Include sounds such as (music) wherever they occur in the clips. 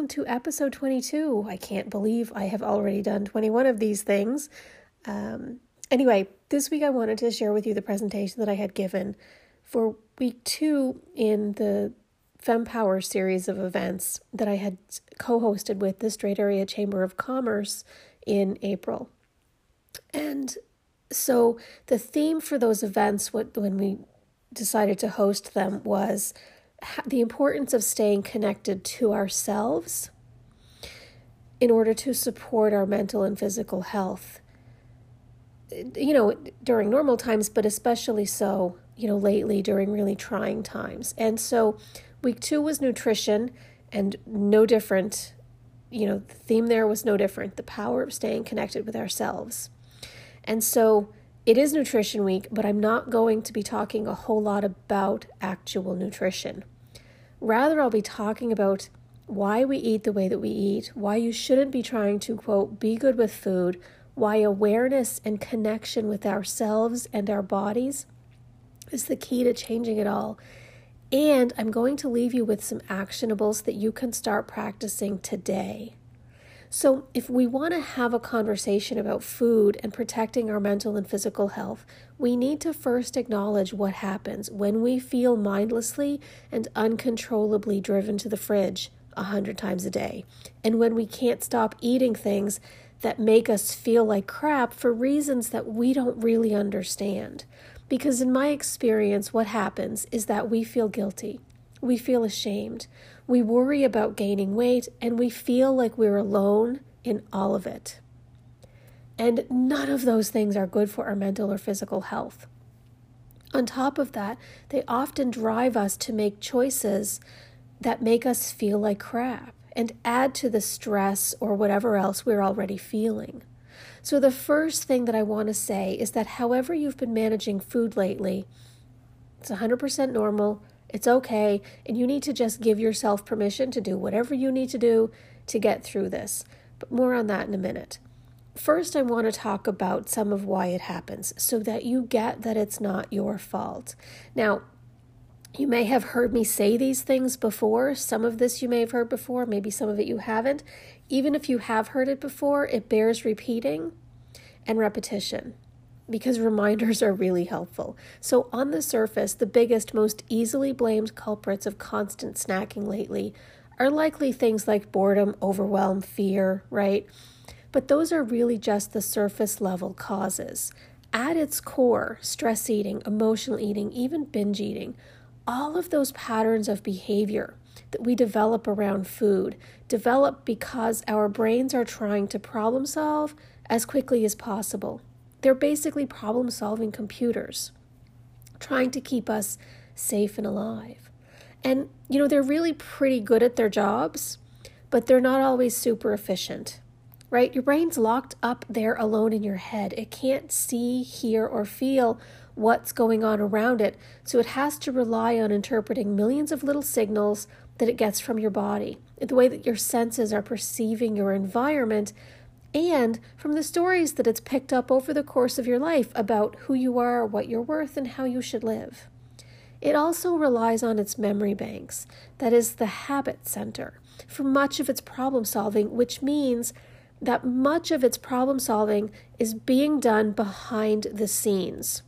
Welcome to episode 22. I can't believe I have already done 21 of these things. Um, anyway, this week I wanted to share with you the presentation that I had given for week two in the FemPower series of events that I had co hosted with the Strait Area Chamber of Commerce in April. And so the theme for those events, what, when we decided to host them, was the importance of staying connected to ourselves in order to support our mental and physical health. Uh, you know, during normal times, but especially so, you know, lately during really trying times. And so, week two was nutrition, and no different. You know, the theme there was no different the power of staying connected with ourselves. And so, it is Nutrition Week, but I'm not going to be talking a whole lot about actual nutrition. Rather, I'll be talking about why we eat the way that we eat, why you shouldn't be trying to, quote, be good with food, why awareness and connection with ourselves and our bodies is the key to changing it all. And I'm going to leave you with some actionables that you can start practicing today. So, if we want to have a conversation about food and protecting our mental and physical health, we need to first acknowledge what happens when we feel mindlessly and uncontrollably driven to the fridge a hundred times a day, and when we can't stop eating things that make us feel like crap for reasons that we don't really understand. Because, in my experience, what happens is that we feel guilty. We feel ashamed. We worry about gaining weight and we feel like we're alone in all of it. And none of those things are good for our mental or physical health. On top of that, they often drive us to make choices that make us feel like crap and add to the stress or whatever else we're already feeling. So, the first thing that I want to say is that however you've been managing food lately, it's 100% normal. It's okay, and you need to just give yourself permission to do whatever you need to do to get through this. But more on that in a minute. First, I want to talk about some of why it happens so that you get that it's not your fault. Now, you may have heard me say these things before. Some of this you may have heard before, maybe some of it you haven't. Even if you have heard it before, it bears repeating and repetition because reminders are really helpful. So, on the surface, the biggest, most easily blamed culprits of constant snacking lately are likely things like boredom, overwhelm, fear, right? But those are really just the surface level causes. At its core, stress eating, emotional eating, even binge eating, all of those patterns of behavior that we develop around food develop because our brains are trying to problem solve as quickly as possible. They're basically problem solving computers trying to keep us safe and alive. And, you know, they're really pretty good at their jobs, but they're not always super efficient, right? Your brain's locked up there alone in your head. It can't see, hear, or feel what's going on around it, so it has to rely on interpreting millions of little signals that it gets from your body, the way that your senses are perceiving your environment and from the stories that it's picked up over the course of your life about who you are, what you're worth, and how you should live. It also relies on its memory banks, that is, the habit center, for much of its problem solving, which means that much of its problem solving is being done behind the scenes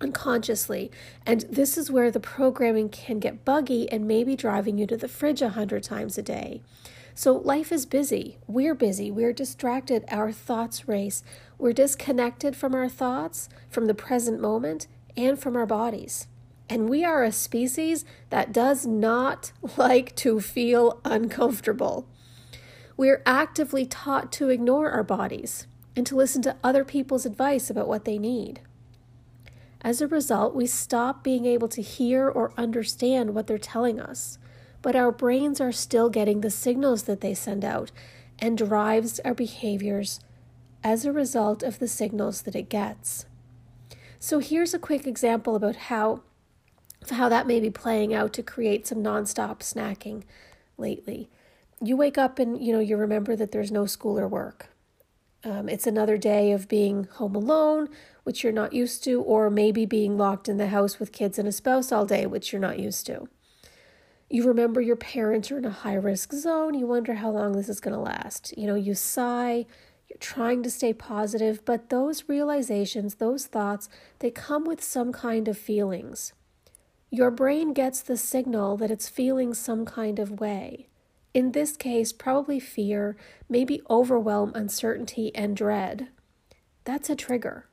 unconsciously. And this is where the programming can get buggy and maybe driving you to the fridge a hundred times a day. So life is busy. We're busy. We're distracted. Our thoughts race. We're disconnected from our thoughts, from the present moment, and from our bodies. And we are a species that does not (laughs) like to feel uncomfortable. We're actively taught to ignore our bodies and to listen to other people's advice about what they need. As a result, we stop being able to hear or understand what they're telling us but our brains are still getting the signals that they send out. and drives our behaviors as a result of the signals that it gets. So here's a quick example about how how that may be playing out to create some nonstop snacking lately. You wake up and you know you remember that there's no school or work. Um, it's another day of being home alone, which you're not used to, or maybe being locked in the house with kids and a spouse all day, which you're not used to. You remember your parents are in a high risk zone. You wonder how long this is going to last. You know, you sigh, you're trying to stay positive, but those realizations, those thoughts, they come with some kind of feelings. Your brain gets the signal that it's feeling some kind of way. In this case, probably fear, maybe overwhelm, uncertainty, and dread. That's a trigger.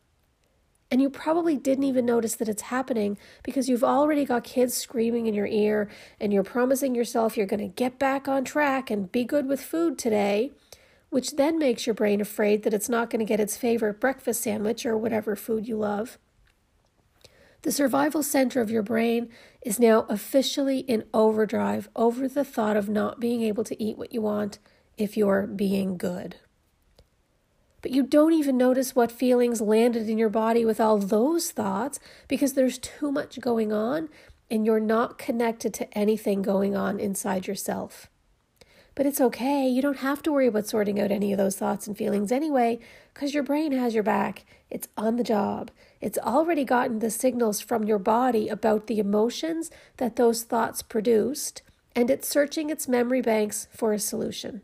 And you probably didn't even notice that it's happening because you've already got kids screaming in your ear and you're promising yourself you're going to get back on track and be good with food today, which then makes your brain afraid that it's not going to get its favorite breakfast sandwich or whatever food you love. The survival center of your brain is now officially in overdrive over the thought of not being able to eat what you want if you're being good. But you don't even notice what feelings landed in your body with all those thoughts because there's too much going on and you're not connected to anything going on inside yourself. But it's okay. You don't have to worry about sorting out any of those thoughts and feelings anyway, because your brain has your back. It's on the job. It's already gotten the signals from your body about the emotions that those thoughts produced, and it's searching its memory banks for a solution.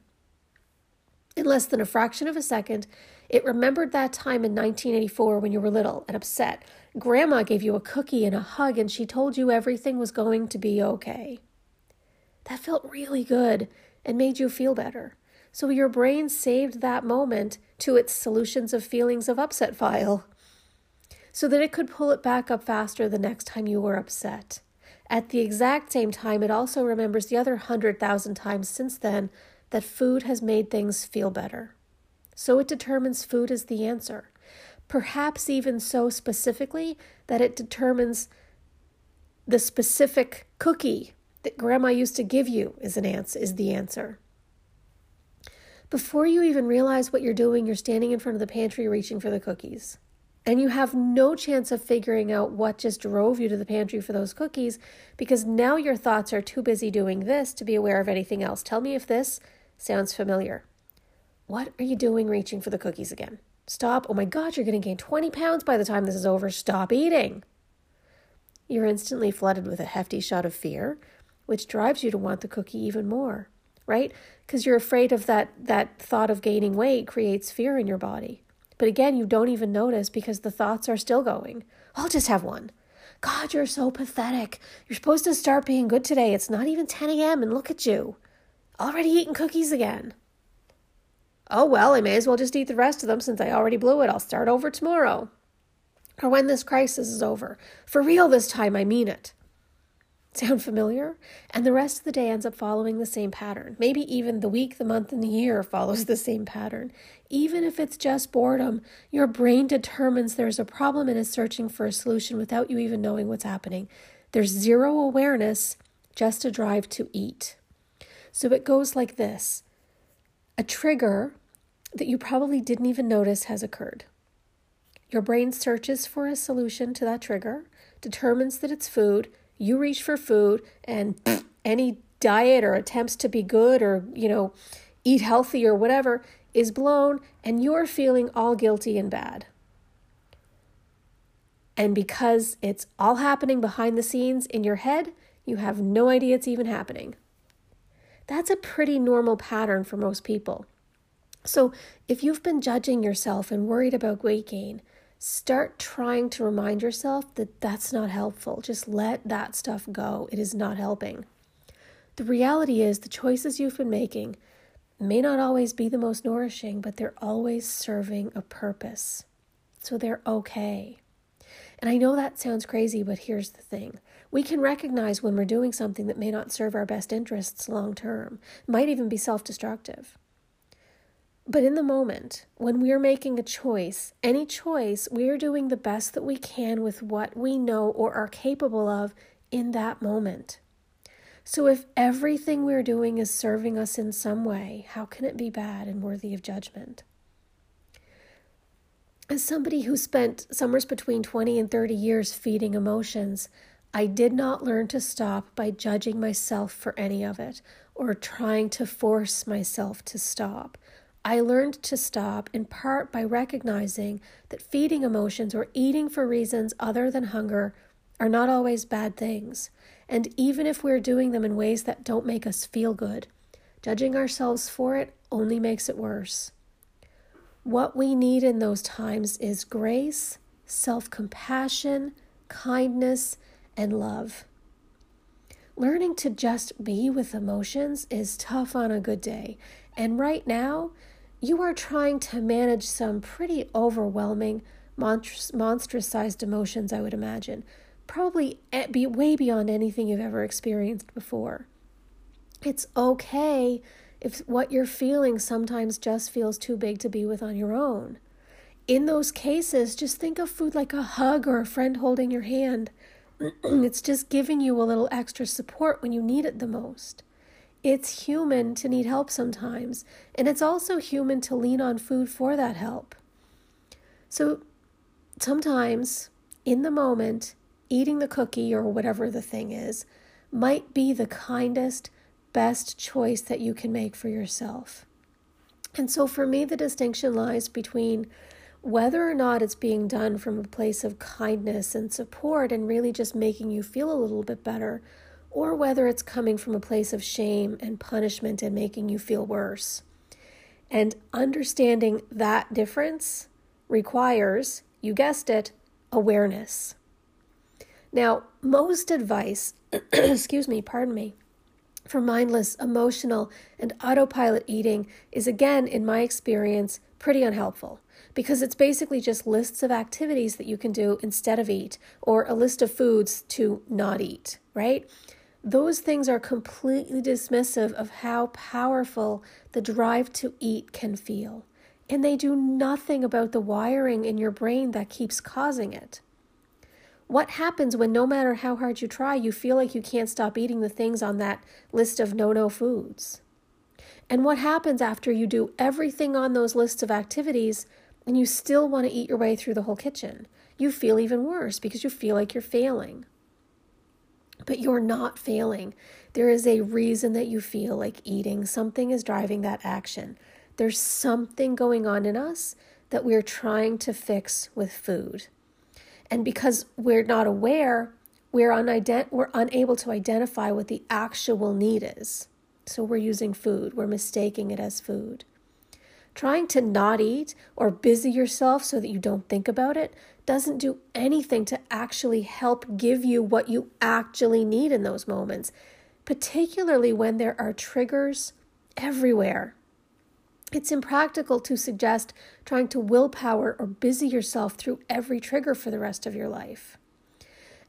In less than a fraction of a second, it remembered that time in 1984 when you were little and upset. Grandma gave you a cookie and a hug, and she told you everything was going to be okay. That felt really good and made you feel better. So your brain saved that moment to its solutions of feelings of upset file so that it could pull it back up faster the next time you were upset. At the exact same time, it also remembers the other hundred thousand times since then that food has made things feel better. So it determines food is the answer. Perhaps even so specifically that it determines the specific cookie that grandma used to give you is an answer is the answer. Before you even realize what you're doing, you're standing in front of the pantry reaching for the cookies. And you have no chance of figuring out what just drove you to the pantry for those cookies because now your thoughts are too busy doing this to be aware of anything else. Tell me if this sounds familiar. What are you doing reaching for the cookies again? Stop. Oh my God, you're going to gain 20 pounds by the time this is over. Stop eating. You're instantly flooded with a hefty shot of fear, which drives you to want the cookie even more, right? Because you're afraid of that, that thought of gaining weight creates fear in your body. But again, you don't even notice because the thoughts are still going. I'll just have one. God, you're so pathetic. You're supposed to start being good today. It's not even 10 a.m. and look at you. Already eating cookies again. Oh, well, I may as well just eat the rest of them since I already blew it. I'll start over tomorrow. Or when this crisis is over. For real this time, I mean it. Sound familiar? And the rest of the day ends up following the same pattern. Maybe even the week, the month, and the year follows the same pattern. Even if it's just boredom, your brain determines there's a problem and is searching for a solution without you even knowing what's happening. There's zero awareness, just a drive to eat. So it goes like this a trigger that you probably didn't even notice has occurred. Your brain searches for a solution to that trigger, determines that it's food, you reach for food, and (sniffs) any diet or attempts to be good or, you know, eat healthy or whatever is blown, and you're feeling all guilty and bad. And because it's all happening behind the scenes in your head, you have no idea it's even happening. That's a pretty normal pattern for most people. So, if you've been judging yourself and worried about weight gain, start trying to remind yourself that that's not helpful. Just let that stuff go. It is not helping. The reality is, the choices you've been making may not always be the most nourishing, but they're always serving a purpose. So they're okay. And I know that sounds crazy, but here's the thing we can recognize when we're doing something that may not serve our best interests long term, might even be self destructive. But in the moment, when we're making a choice, any choice, we are doing the best that we can with what we know or are capable of in that moment. So, if everything we're doing is serving us in some way, how can it be bad and worthy of judgment? As somebody who spent summers between 20 and 30 years feeding emotions, I did not learn to stop by judging myself for any of it or trying to force myself to stop. I learned to stop in part by recognizing that feeding emotions or eating for reasons other than hunger are not always bad things. And even if we're doing them in ways that don't make us feel good, judging ourselves for it only makes it worse. What we need in those times is grace, self compassion, kindness, and love. Learning to just be with emotions is tough on a good day. And right now, you are trying to manage some pretty overwhelming, monstrous sized emotions, I would imagine. Probably be way beyond anything you've ever experienced before. It's okay if what you're feeling sometimes just feels too big to be with on your own. In those cases, just think of food like a hug or a friend holding your hand. (clears throat) it's just giving you a little extra support when you need it the most. It's human to need help sometimes, and it's also human to lean on food for that help. So sometimes, in the moment, eating the cookie or whatever the thing is might be the kindest, best choice that you can make for yourself. And so for me, the distinction lies between whether or not it's being done from a place of kindness and support and really just making you feel a little bit better, or whether it's coming from a place of shame and punishment and making you feel worse. And understanding that difference requires, you guessed it, awareness. Now, most advice, (clears throat) excuse me, pardon me, for mindless, emotional, and autopilot eating is, again, in my experience, pretty unhelpful because it's basically just lists of activities that you can do instead of eat or a list of foods to not eat, right? Those things are completely dismissive of how powerful the drive to eat can feel. And they do nothing about the wiring in your brain that keeps causing it. What happens when no matter how hard you try, you feel like you can't stop eating the things on that list of no no foods? And what happens after you do everything on those lists of activities and you still want to eat your way through the whole kitchen? You feel even worse because you feel like you're failing. But you're not failing. There is a reason that you feel like eating. Something is driving that action. There's something going on in us that we're trying to fix with food. And because we're not aware, we're, unident- we're unable to identify what the actual need is. So we're using food, we're mistaking it as food. Trying to not eat or busy yourself so that you don't think about it doesn't do anything to actually help give you what you actually need in those moments, particularly when there are triggers everywhere. It's impractical to suggest trying to willpower or busy yourself through every trigger for the rest of your life.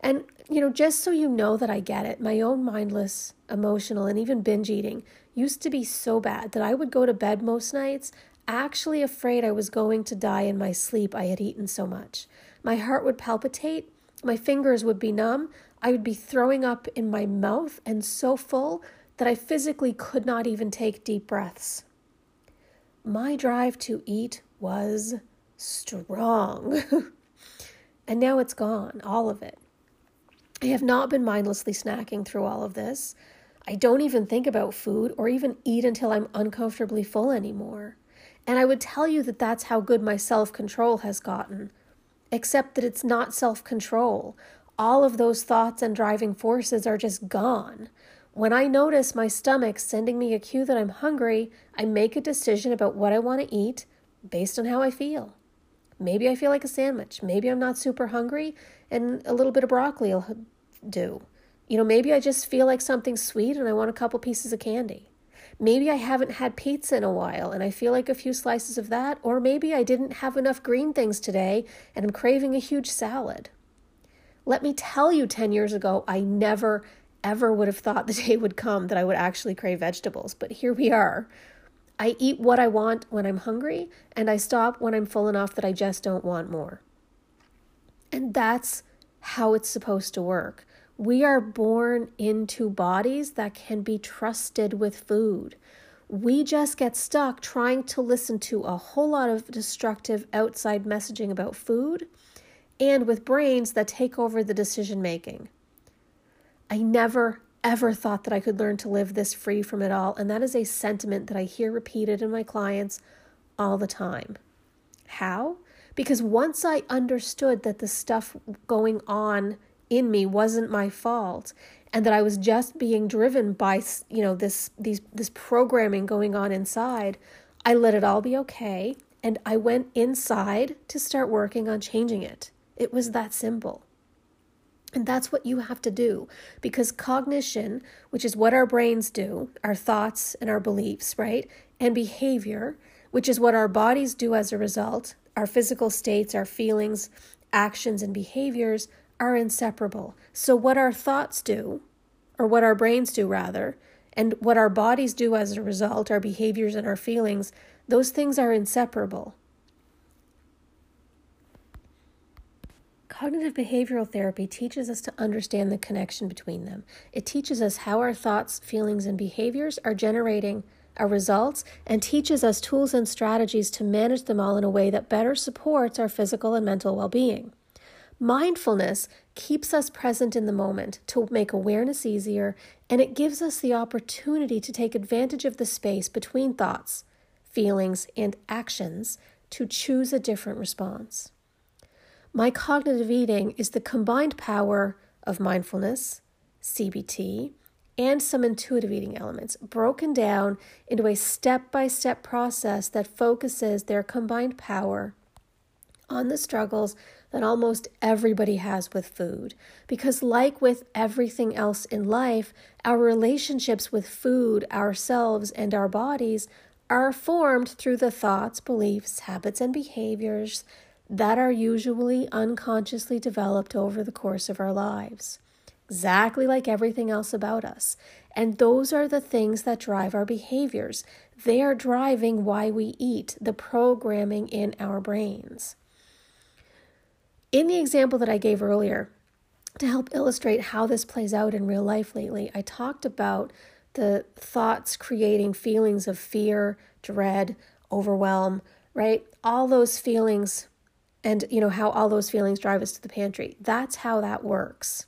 And, you know, just so you know that I get it, my own mindless, emotional, and even binge eating used to be so bad that I would go to bed most nights actually afraid I was going to die in my sleep. I had eaten so much. My heart would palpitate, my fingers would be numb, I would be throwing up in my mouth and so full that I physically could not even take deep breaths my drive to eat was strong. (laughs) and now it's gone, all of it. I have not been mindlessly snacking through all of this. I don't even think about food or even eat until I'm uncomfortably full anymore. And I would tell you that that's how good my self control has gotten. Except that it's not self control. All of those thoughts and driving forces are just gone. When I notice my stomach sending me a cue that I'm hungry, I make a decision about what I want to eat based on how I feel. Maybe I feel like a sandwich. Maybe I'm not super hungry and a little bit of broccoli will do. You know, maybe I just feel like something sweet and I want a couple pieces of candy. Maybe I haven't had pizza in a while and I feel like a few slices of that, or maybe I didn't have enough green things today and I'm craving a huge salad. Let me tell you, 10 years ago, I never ever would have thought (laughs) the day would come that I would actually crave vegetables, but here we are. I eat what I want when I'm hungry, and I stop when I'm full enough that I just don't want more. And that's how it's supposed to work. We are born into bodies that can be trusted with food. We just get stuck trying to listen to a whole lot of destructive outside messaging about food and with brains that take over the decision making. I never, ever thought that I could learn to live this free from it all, and that is a sentiment that I hear repeated in my clients all the time. How? Because once I understood that the stuff going on in me wasn't my fault and that I was just being driven by you know this these this programming going on inside I let it all be okay and I went inside to start working on changing it. It was that simple. And that's what you have to do because cognition which is what our brains do our thoughts and our beliefs right and behavior which is what our bodies do as a result our physical states our feelings actions and behaviors are inseparable. So, what our thoughts do, or what our brains do rather, and what our bodies do as a result, our behaviors and our feelings, those things are inseparable. Cognitive behavioral therapy teaches us to understand the connection between them. It teaches us how our thoughts, feelings, and behaviors are generating our results and teaches us tools and strategies to manage them all in a way that better supports our physical and mental well being. Mindfulness keeps us present in the moment to make awareness easier, and it gives us the opportunity to take advantage of the space between thoughts, feelings, and actions to choose a different response. My cognitive eating is the combined power of mindfulness, CBT, and some intuitive eating elements broken down into a step by step process that focuses their combined power on the struggles that almost everybody has with food. Because, like with everything else in life, our relationships with food, ourselves, and our bodies are formed through the thoughts, beliefs, habits, and behaviors that are usually unconsciously developed over the course of our lives. Exactly like everything else about us. And those are the things that drive our behaviors. They are driving why we eat, the programming in our brains. In the example that I gave earlier, to help illustrate how this plays out in real life lately, I talked about the thoughts creating feelings of fear, dread, overwhelm, right? All those feelings and you know how all those feelings drive us to the pantry. That's how that works.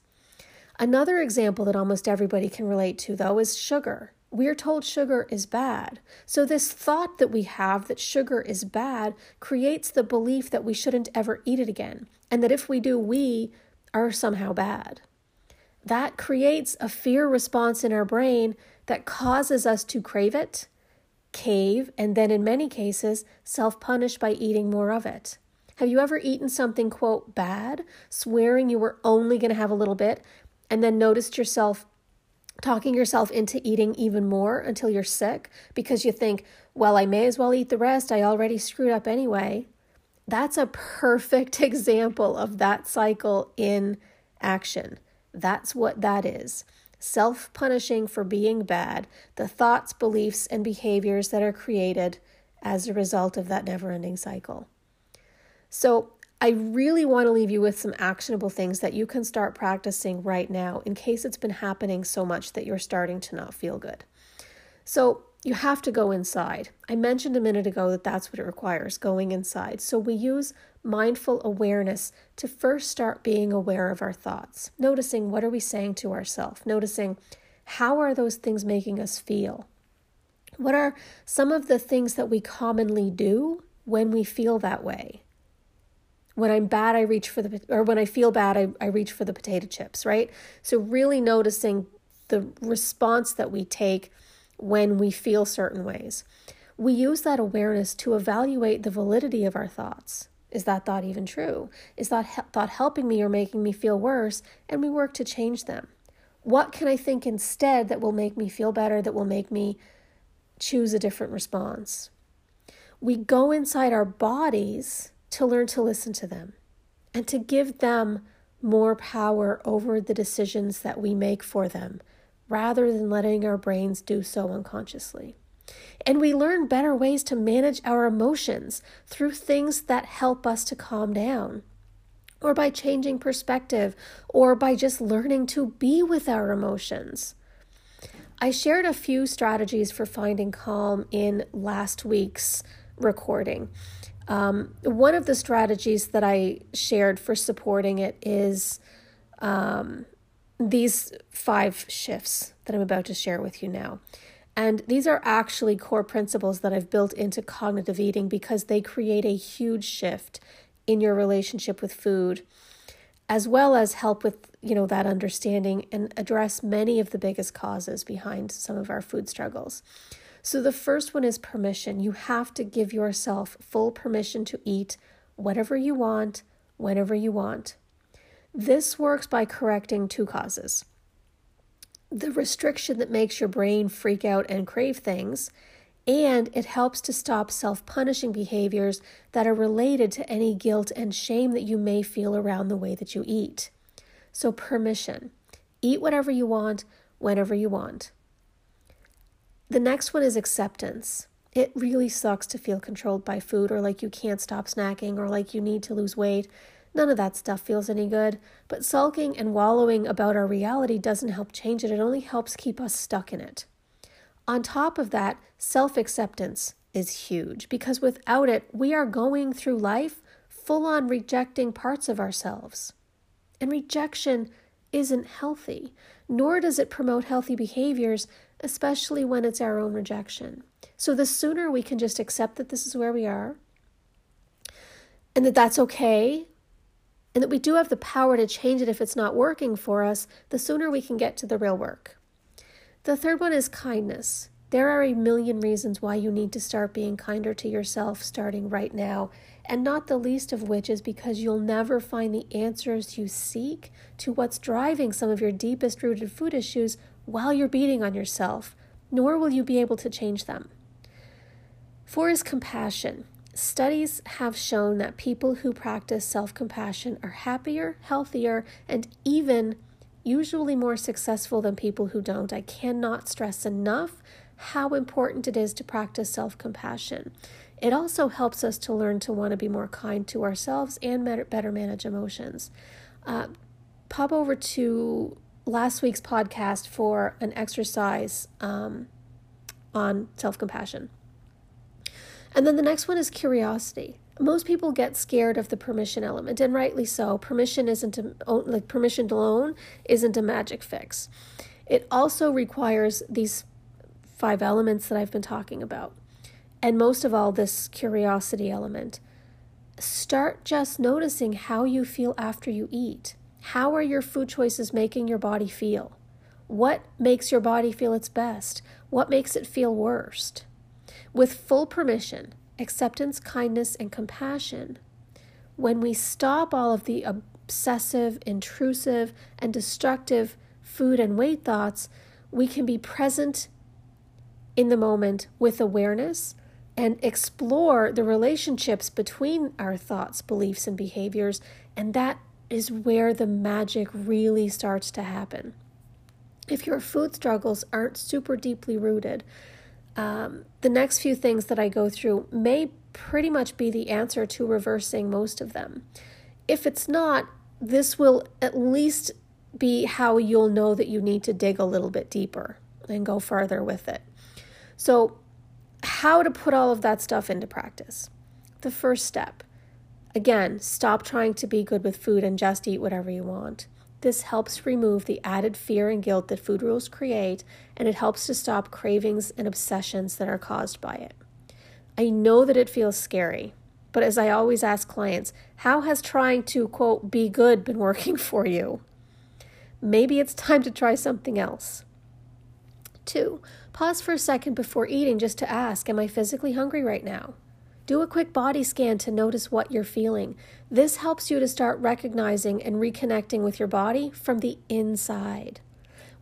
Another example that almost everybody can relate to though is sugar. We're told sugar is bad. So, this thought that we have that sugar is bad creates the belief that we shouldn't ever eat it again, and that if we do, we are somehow bad. That creates a fear response in our brain that causes us to crave it, cave, and then in many cases, self punish by eating more of it. Have you ever eaten something, quote, bad, swearing you were only going to have a little bit, and then noticed yourself talking yourself into eating even more until you're sick because you think, well, I may as well eat the rest. I already screwed up anyway. That's a perfect (laughs) example of that cycle in action. That's what that is self punishing for being bad, the thoughts, beliefs, and behaviors that are created as a result of that never ending cycle. So, I really want to leave you with some actionable things that you can start practicing right now in case it's been happening so much that you're starting to not feel good. So, you have to go inside. I mentioned a minute ago that that's what it requires going inside. So, we use mindful awareness to first start being aware of our thoughts, noticing what are we saying to ourselves, noticing how are those things making us feel. What are some of the things that we commonly do when we feel that way? When I'm bad, I reach for the, or when I feel bad, I, I reach for the potato chips, right? So, really noticing the response that we take when we feel certain ways. We use that awareness to evaluate the validity of our thoughts. Is that thought even true? Is that he- thought helping me or making me feel worse? And we work to change them. What can I think instead that will make me feel better, that will make me choose a different response? We go inside our bodies to learn to listen to them and to give them more power over the decisions that we make for them rather than letting our brains do so unconsciously. And we learn better ways to manage our emotions through things that help us to calm down. or by changing perspective, or by just learning to be with our emotions. I shared a few strategies for finding calm in last week's recording. Um, one of the strategies that I shared for supporting it is um, these five shifts that I'm about to share with you now. And these are actually core principles that I've built into cognitive eating because they create a huge shift in your relationship with food as well as help with you know that understanding and address many of the biggest causes behind some of our food struggles so the first one is permission you have to give yourself full permission to eat whatever you want whenever you want this works by correcting two causes the restriction that makes your brain freak out and crave things and it helps to stop self punishing behaviors that are related to any guilt and shame that you may feel around the way that you eat. So, permission. Eat whatever you want, whenever you want. The next one is acceptance. It really sucks to feel controlled by food or like you can't stop snacking or like you need to lose weight. None of that stuff feels any good. But sulking and wallowing about our reality doesn't help change it, it only helps keep us stuck in it. On top of that, self acceptance is huge because without it, we are going through life full on rejecting parts of ourselves. And rejection isn't healthy, nor does it promote healthy behaviors, especially when it's our own rejection. So the sooner we can just accept that this is where we are and that that's okay and that we do have the power to change it if it's not working for us, the sooner we can get to the real work. The third one is kindness. There are a million reasons why you need to start being kinder to yourself starting right now, and not the least of which is because you'll never find the answers you seek to what's driving some of your deepest rooted food issues while you're beating on yourself, nor will you be able to change them. Four is compassion. Studies have shown that people who practice self compassion are happier, healthier, and even usually more successful than people who don't. I cannot stress enough how important it is to practice self compassion. It also helps us to learn to want to be more kind to ourselves and better manage emotions. Uh, pop over to last week's podcast for an exercise um, on self compassion. And then the next one is curiosity most people get scared of the permission element and rightly so permission isn't a, like permission alone isn't a magic fix it also requires these five elements that i've been talking about and most of all this curiosity element. Start just noticing how you feel after you eat. How are your food choices making your body feel? What makes your body feel its best? What makes it feel worst? With full permission acceptance, kindness, and compassion, when we stop all of the obsessive, intrusive, and destructive food and weight thoughts, we can be present in the moment with awareness and explore the relationships between our thoughts, beliefs, and behaviors. And that is where the magic really starts to happen. If your food struggles aren't super deeply rooted, um, the next few things that I go through may pretty much be the answer to reversing most of them. If it's not, this will at least be how you'll know that you need to dig a little bit deeper and go further with it. So, how to put all of that stuff into practice? The first step again, stop trying to be good with food and just eat whatever you want. This helps remove the added fear and guilt that food rules create, and it helps to stop cravings and obsessions that are caused by it. I know that it feels scary, but as I always ask clients, how has trying to, quote, be good been working (laughs) for you? Maybe it's time to try something else. Two, pause for a second before eating just to ask, Am I physically hungry right now? Do a quick body scan to notice what you're feeling. This helps you to start recognizing and reconnecting with your body from the inside.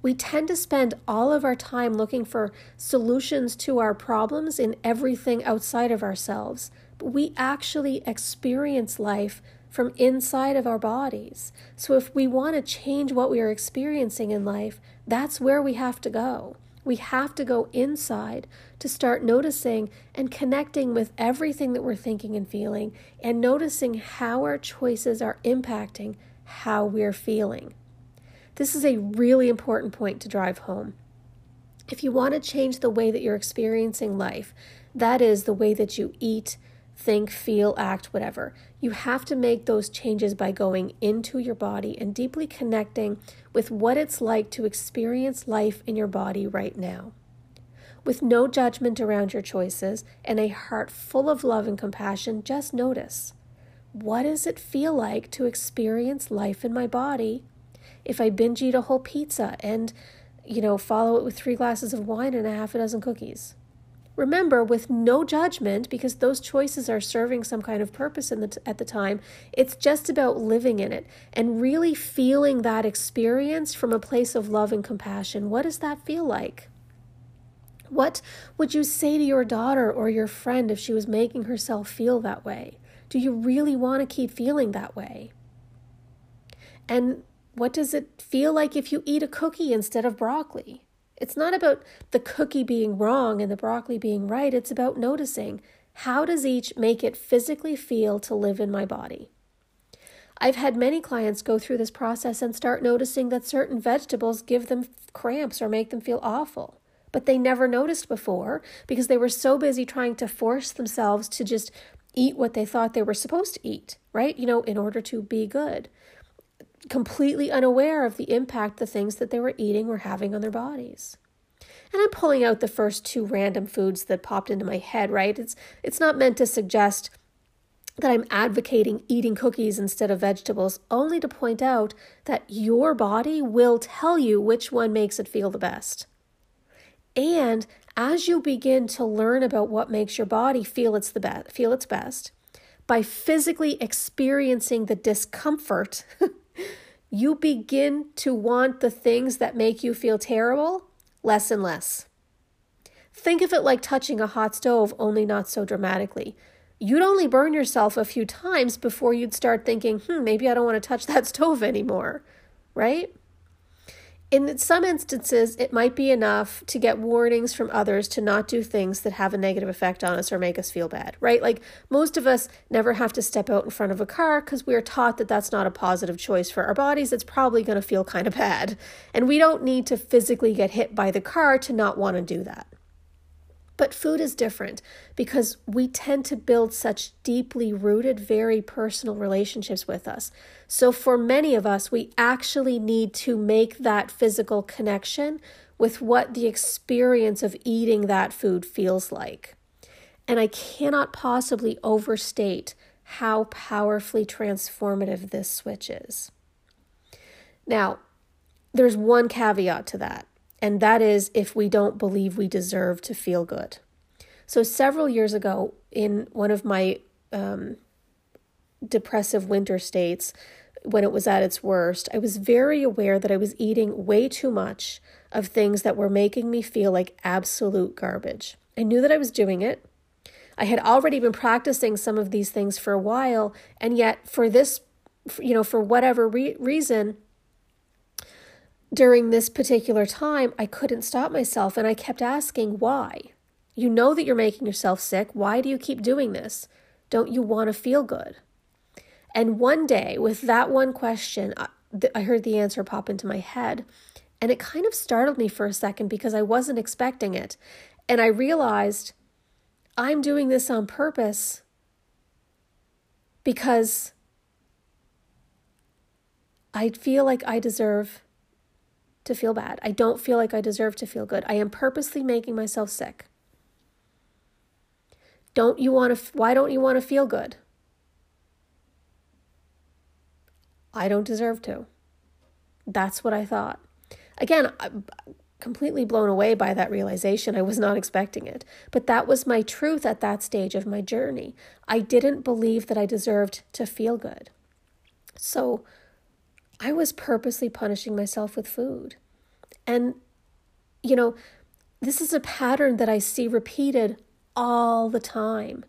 We tend to spend all of our time looking for solutions to our problems in everything outside of ourselves, but we actually experience life from inside of our bodies. So if we want to change what we are experiencing in life, that's where we have to go. We have to go inside to start noticing and connecting with everything that we're thinking and feeling and noticing how our choices are impacting how we're feeling. This is a really important point to drive home. If you want to change the way that you're experiencing life, that is the way that you eat, think, feel, act, whatever. You have to make those changes by going into your body and deeply connecting with what it's like to experience life in your body right now. With no judgment around your choices and a heart full of love and compassion, just notice what does it feel like to experience life in my body if I binge eat a whole pizza and, you know, follow it with three glasses of wine and a half a dozen cookies? Remember, with no judgment, because those choices are serving some kind of purpose the t- at the time, it's just about living in it and really feeling that experience from a place of love and compassion. What does that feel like? What would you say to your daughter or your friend if she was making herself feel that way? Do you really want to keep feeling that way? And what does it feel like if you eat a cookie instead of broccoli? It's not about the cookie being wrong and the broccoli being right. It's about noticing how does each make it physically feel to live in my body. I've had many clients go through this process and start noticing that certain vegetables give them cramps or make them feel awful. But they never noticed before because they were so busy trying to force themselves to just eat what they thought they were supposed to eat, right? You know, in order to be good completely unaware of the impact the things that they were eating were having on their bodies. And I'm pulling out the first two random foods that popped into my head, right? It's it's not meant to suggest that I'm advocating eating cookies instead of vegetables, only to point out that your body will tell you which one makes it feel the best. And as you begin to learn about what makes your body feel its the best, feel its best, by physically experiencing the discomfort (laughs) you begin to want the things that make you feel terrible less and less. Think of it like touching a hot stove, only not so dramatically. You'd only burn yourself a few times before you'd start thinking, hmm, maybe I don't want to touch that (laughs) stove anymore, right? In some instances, it might be enough to get warnings from others to not do things that have a negative effect on us or make us feel bad, right? Like most of us never have to step out in front of a car because we are taught that that's not a positive choice for our bodies. It's probably going to feel kind of bad. And we don't need to physically get hit by the car to not want to do that. But food is different because we tend to build such deeply rooted, very personal relationships with us. So, for many of us, we actually need to make that physical connection with what the experience of eating that food feels like. And I cannot possibly overstate how powerfully transformative this switch is. Now, there's one caveat to that and that is if we don't believe we deserve to feel good. So, several years ago, in one of my um, depressive winter states, when it was at its worst, I was very aware that I was eating way too much of things that were making me feel like absolute garbage. I knew that I was doing it. I had already been practicing some of these things for a while, and yet, for this, you know, for whatever re- reason, during this particular time, I couldn't stop myself and I kept asking, why? You know that you're making yourself sick. Why do you keep doing this? Don't you want to feel good? And one day, with that one question, I heard the answer pop into my head. And it kind of startled me for a second because I wasn't expecting it. And I realized I'm doing this on purpose because I feel like I deserve to feel bad. I don't feel like I deserve to feel good. I am purposely making myself sick. Don't you want to why don't you want to feel good? I don't deserve to. That's what I thought. Again, I'm completely blown away by that realization. I was not expecting it. But that was my truth at that stage of my journey. I didn't believe that I deserved to feel good. So I was purposely punishing myself with food. And, you know, this is a pattern that I see repeated all the time.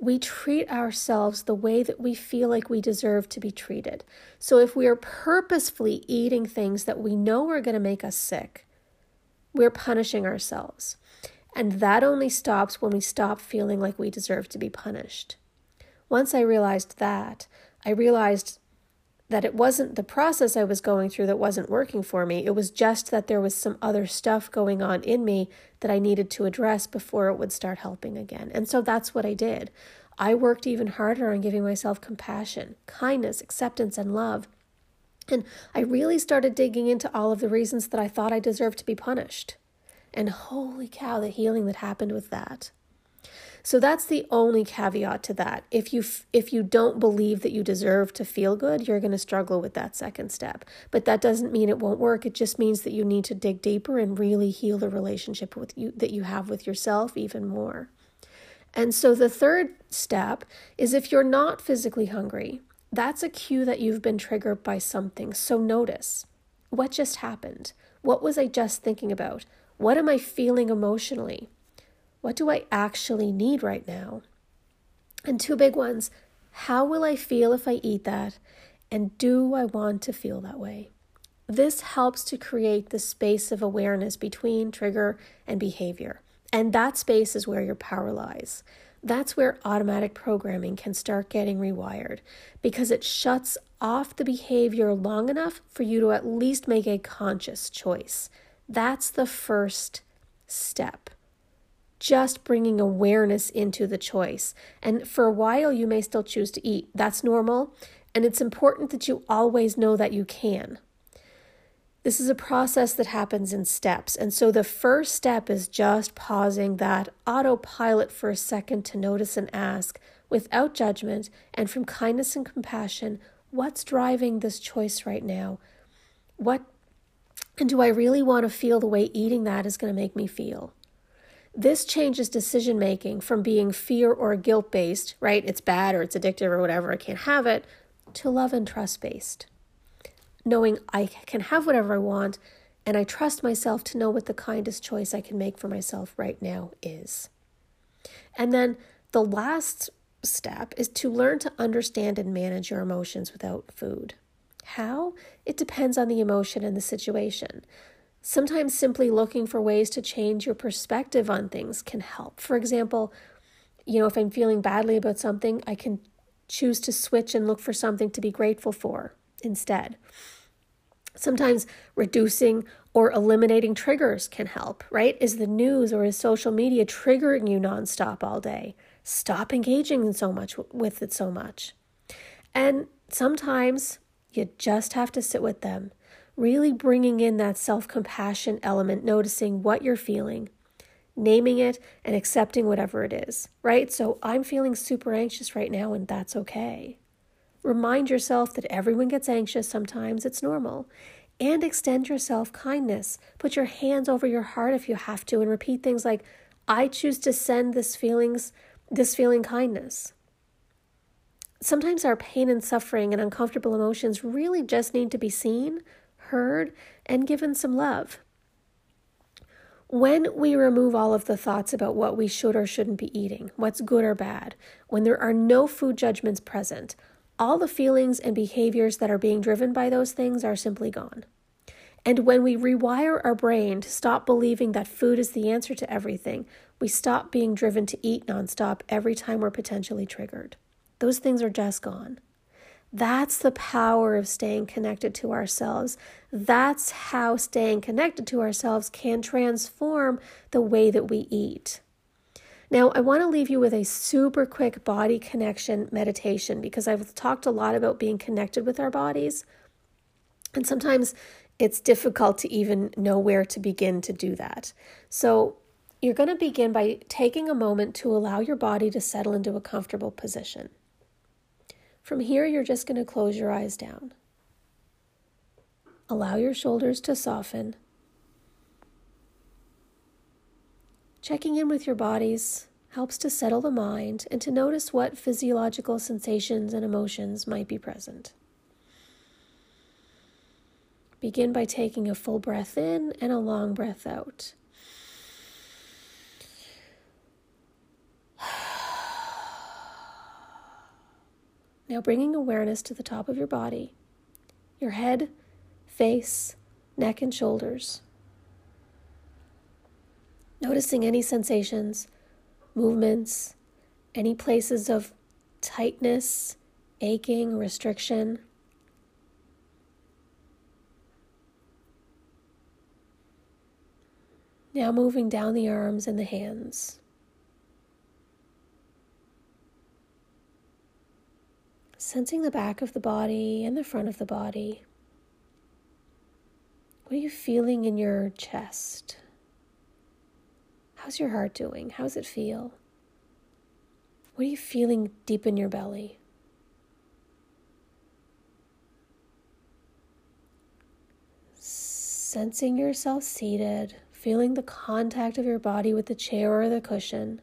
We treat ourselves the way that we feel like we deserve to be treated. So if we are purposefully eating things that we know are going to make us sick, we're punishing ourselves. And that only stops when we stop feeling like we deserve to be punished. Once I realized that, I realized that it wasn't the process I was going through that wasn't working for me. It was just that there was some other stuff going on in me that I needed to address before it would start helping again. And so that's what I did. I worked even harder on giving myself compassion, kindness, acceptance, and love. And I really started digging into all of the reasons that I thought I deserved to be punished. And holy cow, the healing that happened with that. So that's the only caveat to that. If you if you don't believe that you deserve to feel good, you're going to struggle with that second step. But that doesn't mean it won't work. It just means that you need to dig deeper and really heal the relationship with you that you have with yourself even more. And so the third step is if you're not physically hungry, that's a cue that you've been triggered by something. So notice what just happened? What was I just thinking about? What am I feeling emotionally? What do I actually need right now? And two big ones how will I feel if I eat that? And do I want to feel that way? This helps to create the space of awareness between trigger and behavior. And that space is where your power lies. That's where automatic programming can start getting rewired because it shuts off the behavior long enough for you to at least make a conscious choice. That's the first step. Just bringing awareness into the choice. And for a while, you may still choose to eat. That's normal. And it's important that you always know that you can. This is a process that happens in steps. And so the first step is just pausing that autopilot for a second to notice and ask, without judgment and from kindness and compassion, what's driving this choice right now? What and do I really want to feel the way eating that is going to make me feel? This changes decision making from being fear or guilt based, right? It's bad or it's addictive or whatever, I can't have it, to love and trust based knowing I can have whatever I want, and I trust myself to know what the kindest choice I can make for myself right now is. And then the last step is to learn to understand and manage your emotions without food. How? It depends on the emotion and the situation. Sometimes simply looking for ways to change your perspective on things can help. For example, you know, if I'm feeling badly about something, I can choose to switch and look for something to be grateful for instead. Sometimes reducing or eliminating triggers can help, right? Is the news or is social media triggering you nonstop all day? Stop engaging so much with it so much. And sometimes you just have to sit with them, really bringing in that self compassion element, noticing what you're feeling, naming it, and accepting whatever it is, right? So I'm feeling super anxious right now, and that's okay. Remind yourself that everyone gets anxious sometimes, it's normal. And extend yourself kindness. Put your hands over your heart if you have to and repeat things like, I choose to send this feelings, this feeling kindness. Sometimes our pain and suffering and uncomfortable emotions really just need to be seen, heard, and given some love. When we remove all of the thoughts about what we should or shouldn't be eating, what's good or bad, when there are no food judgments present, all the feelings and behaviors that are being driven by those things are simply gone. And when we rewire our brain to stop believing that food is the answer to everything, we stop being driven to eat nonstop every time we're potentially triggered. Those things are just gone. That's the power of staying connected to ourselves. That's how staying connected to ourselves can transform the way that we eat. Now, I want to leave you with a super quick body connection meditation because I've talked a lot about being connected with our bodies. And sometimes it's difficult to even know where to begin to do that. So, you're going to begin by taking a moment to allow your body to settle into a comfortable position. From here, you're just going to close your eyes down. Allow your shoulders to soften Checking in with your bodies helps to settle the mind and to notice what physiological sensations and emotions might be present. Begin by taking a full breath in and a long breath out. Now, bringing awareness to the top of your body, your head, face, neck, and shoulders. Noticing any sensations, movements, any places of tightness, aching, restriction. Now moving down the arms and the hands. Sensing the back of the body and the front of the body. What are you feeling in your chest? How's your heart doing? How does it feel? What are you feeling deep in your belly? Sensing yourself seated, feeling the contact of your body with the chair or the cushion.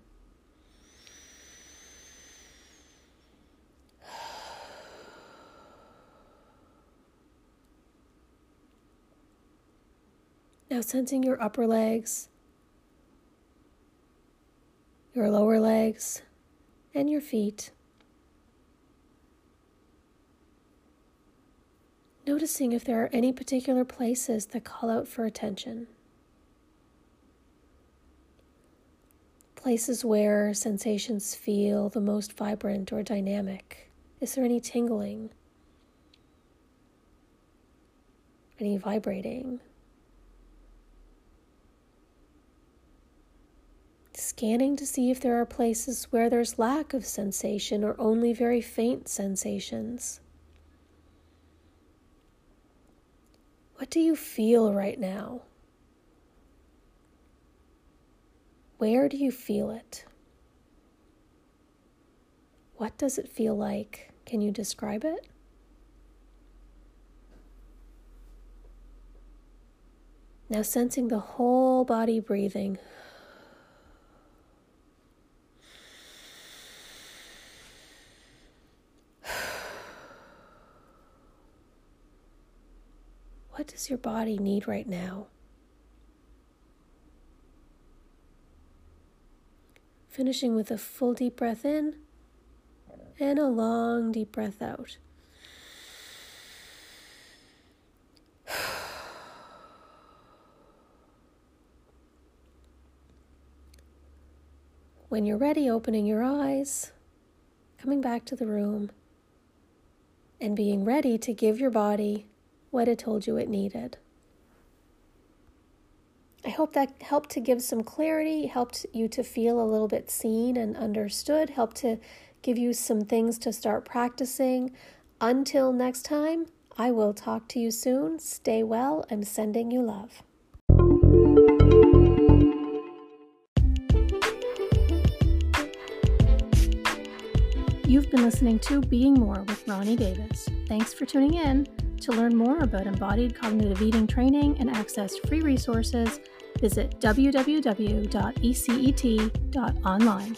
Sensing your upper legs, your lower legs, and your feet. Noticing if there are any particular places that call out for attention. Places where sensations feel the most vibrant or dynamic. Is there any tingling? Any vibrating? Scanning to see if there are places where there's lack of sensation or only very faint sensations. What do you feel right now? Where do you feel it? What does it feel like? Can you describe it? Now, sensing the whole body breathing. What does your body need right now? finishing with a full deep breath in and a long deep breath out. When you're ready, opening your eyes, coming back to the room, and being ready to give your body what it told you it needed. I hope that helped to give some clarity, helped you to feel a little bit seen and understood, helped to give you some things to start practicing. Until next time, I will talk to you soon. Stay well. I'm sending you love. You've been listening to Being More with Ronnie Davis. Thanks for tuning in. To learn more about embodied cognitive eating training and access free resources, visit www.ecet.online.